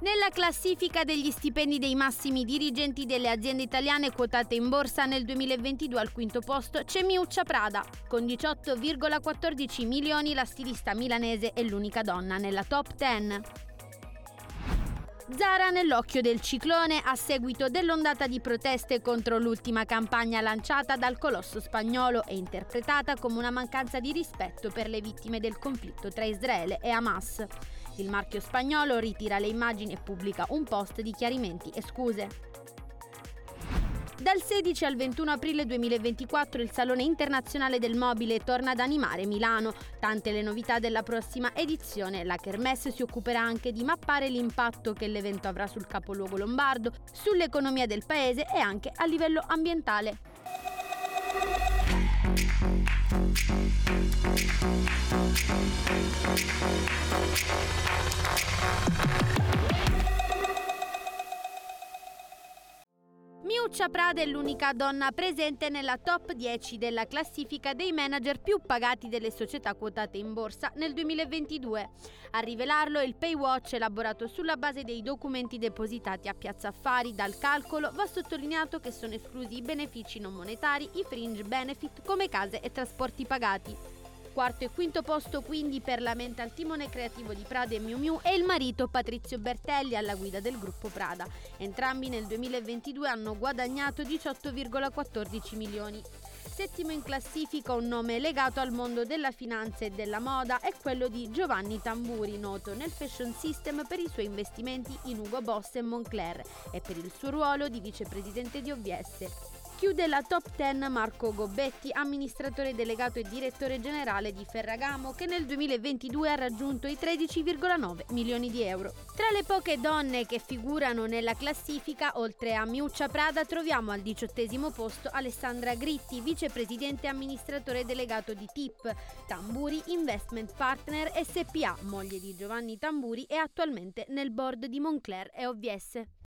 Nella classifica degli stipendi dei massimi dirigenti delle aziende italiane quotate in borsa nel 2022 al quinto posto c'è Miuccia Prada. Con 18,14 milioni la stilista milanese è l'unica donna nella top 10. Zara nell'occhio del ciclone a seguito dell'ondata di proteste contro l'ultima campagna lanciata dal colosso spagnolo e interpretata come una mancanza di rispetto per le vittime del conflitto tra Israele e Hamas. Il marchio spagnolo ritira le immagini e pubblica un post di chiarimenti e scuse. Dal 16 al 21 aprile 2024 il Salone Internazionale del Mobile torna ad animare Milano. Tante le novità della prossima edizione. La Kermesse si occuperà anche di mappare l'impatto che l'evento avrà sul capoluogo lombardo, sull'economia del paese e anche a livello ambientale. Miuccia Prada è l'unica donna presente nella top 10 della classifica dei manager più pagati delle società quotate in borsa nel 2022. A rivelarlo il Paywatch elaborato sulla base dei documenti depositati a Piazza Affari. Dal calcolo va sottolineato che sono esclusi i benefici non monetari, i fringe benefit come case e trasporti pagati. Quarto e quinto posto quindi per la mente al timone creativo di Prada e Miu Miu e il marito Patrizio Bertelli alla guida del gruppo Prada. Entrambi nel 2022 hanno guadagnato 18,14 milioni. Settimo in classifica un nome legato al mondo della finanza e della moda è quello di Giovanni Tamburi, noto nel fashion system per i suoi investimenti in Ugo Boss e Moncler e per il suo ruolo di vicepresidente di OVS. Chiude la top 10 Marco Gobbetti, amministratore delegato e direttore generale di Ferragamo, che nel 2022 ha raggiunto i 13,9 milioni di euro. Tra le poche donne che figurano nella classifica, oltre a Miuccia Prada, troviamo al diciottesimo posto Alessandra Gritti, vicepresidente e amministratore delegato di TIP, Tamburi Investment Partner SPA, moglie di Giovanni Tamburi e attualmente nel board di Moncler e OVS.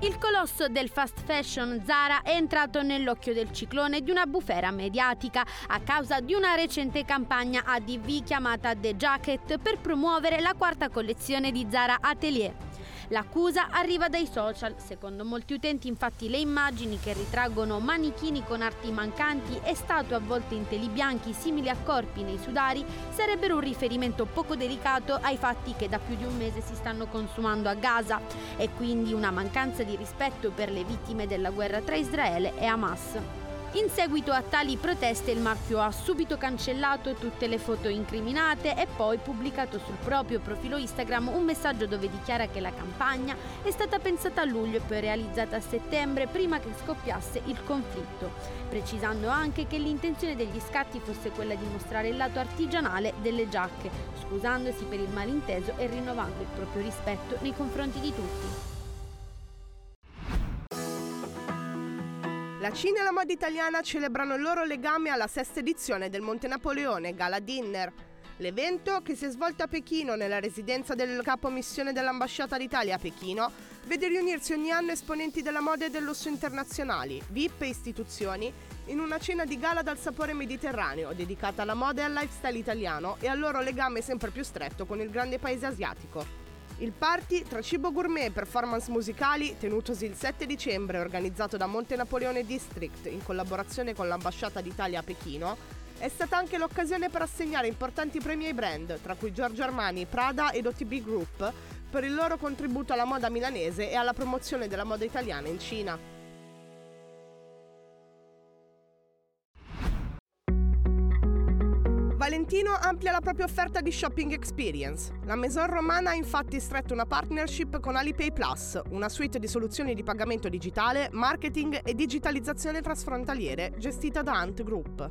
Il colosso del fast fashion Zara è entrato nell'occhio del ciclone di una bufera mediatica a causa di una recente campagna ADV chiamata The Jacket per promuovere la quarta collezione di Zara Atelier. L'accusa arriva dai social, secondo molti utenti infatti le immagini che ritraggono manichini con arti mancanti e statue avvolte in teli bianchi simili a corpi nei sudari sarebbero un riferimento poco delicato ai fatti che da più di un mese si stanno consumando a Gaza e quindi una mancanza di rispetto per le vittime della guerra tra Israele e Hamas. In seguito a tali proteste il marchio ha subito cancellato tutte le foto incriminate e poi pubblicato sul proprio profilo Instagram un messaggio dove dichiara che la campagna è stata pensata a luglio e poi realizzata a settembre prima che scoppiasse il conflitto, precisando anche che l'intenzione degli scatti fosse quella di mostrare il lato artigianale delle giacche, scusandosi per il malinteso e rinnovando il proprio rispetto nei confronti di tutti. La Cina e la moda italiana celebrano il loro legame alla sesta edizione del Monte Napoleone Gala Dinner. L'evento, che si è svolto a Pechino nella residenza del capo missione dell'ambasciata d'Italia a Pechino, vede riunirsi ogni anno esponenti della moda e del lusso internazionali, VIP e istituzioni, in una cena di gala dal sapore mediterraneo, dedicata alla moda e al lifestyle italiano e al loro legame sempre più stretto con il grande paese asiatico. Il party tra cibo gourmet e performance musicali, tenutosi il 7 dicembre organizzato da Monte Napoleone District in collaborazione con l'ambasciata d'Italia a Pechino, è stata anche l'occasione per assegnare importanti premi ai brand, tra cui Giorgio Armani, Prada ed OTB Group, per il loro contributo alla moda milanese e alla promozione della moda italiana in Cina. Valentino amplia la propria offerta di shopping experience. La Maison Romana ha infatti stretto una partnership con Alipay Plus, una suite di soluzioni di pagamento digitale, marketing e digitalizzazione trasfrontaliere gestita da Ant Group.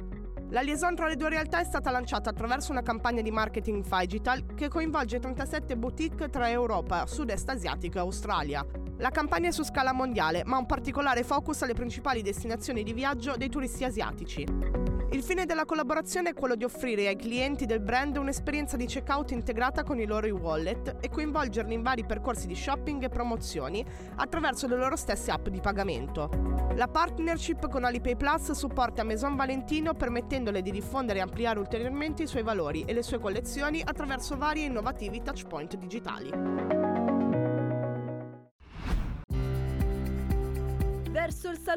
La liaison tra le due realtà è stata lanciata attraverso una campagna di marketing digital che coinvolge 37 boutique tra Europa, Sud-Est asiatico e Australia. La campagna è su scala mondiale, ma ha un particolare focus alle principali destinazioni di viaggio dei turisti asiatici. Il fine della collaborazione è quello di offrire ai clienti del brand un'esperienza di checkout integrata con i loro e-wallet e coinvolgerli in vari percorsi di shopping e promozioni attraverso le loro stesse app di pagamento. La partnership con Alipay Plus supporta Maison Valentino permettendole di diffondere e ampliare ulteriormente i suoi valori e le sue collezioni attraverso vari e innovativi touchpoint digitali.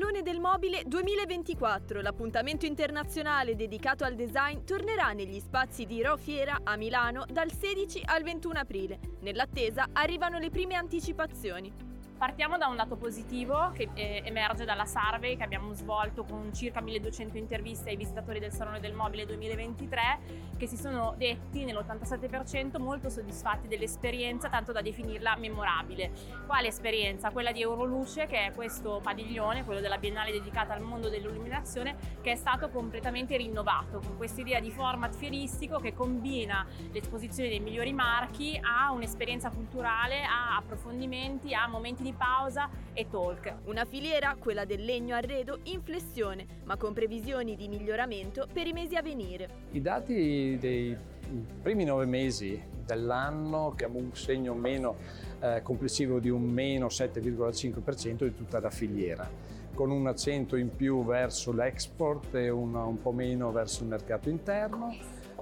Salone del Mobile 2024. L'appuntamento internazionale dedicato al design tornerà negli spazi di Ro Fiera a Milano dal 16 al 21 aprile. Nell'attesa arrivano le prime anticipazioni. Partiamo da un dato positivo che eh, emerge dalla survey che abbiamo svolto con circa 1200 interviste ai visitatori del Salone del Mobile 2023 che si sono detti nell'87% molto soddisfatti dell'esperienza tanto da definirla memorabile. Quale esperienza? Quella di Euroluce che è questo padiglione, quello della Biennale dedicata al mondo dell'illuminazione che è stato completamente rinnovato con questa idea di format fieristico che combina l'esposizione dei migliori marchi a un'esperienza culturale, a approfondimenti, a momenti di pausa e talk. Una filiera, quella del legno arredo, in flessione, ma con previsioni di miglioramento per i mesi a venire. I dati dei primi nove mesi dell'anno che abbiamo un segno meno eh, complessivo di un meno 7,5% di tutta la filiera con un accento in più verso l'export e un, un po' meno verso il mercato interno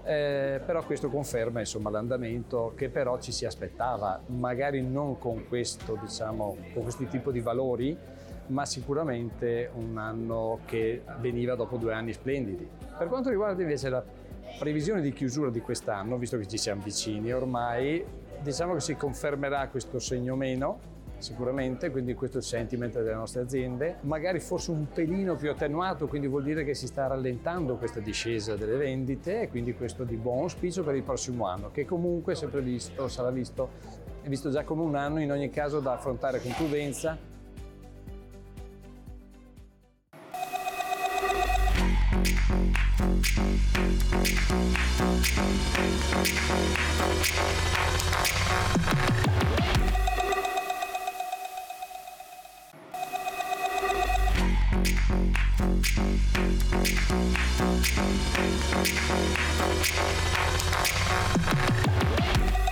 eh, però questo conferma insomma, l'andamento che però ci si aspettava, magari non con questo, diciamo, con questo tipo di valori, ma sicuramente un anno che veniva dopo due anni splendidi. Per quanto riguarda invece la previsione di chiusura di quest'anno, visto che ci siamo vicini ormai, diciamo che si confermerà questo segno meno, sicuramente, quindi questo è il sentiment delle nostre aziende, magari forse un pelino più attenuato, quindi vuol dire che si sta rallentando questa discesa delle vendite e quindi questo di buon auspicio per il prossimo anno, che comunque sempre visto, sarà visto, è visto già come un anno in ogni caso da affrontare con prudenza. Thank Thank you.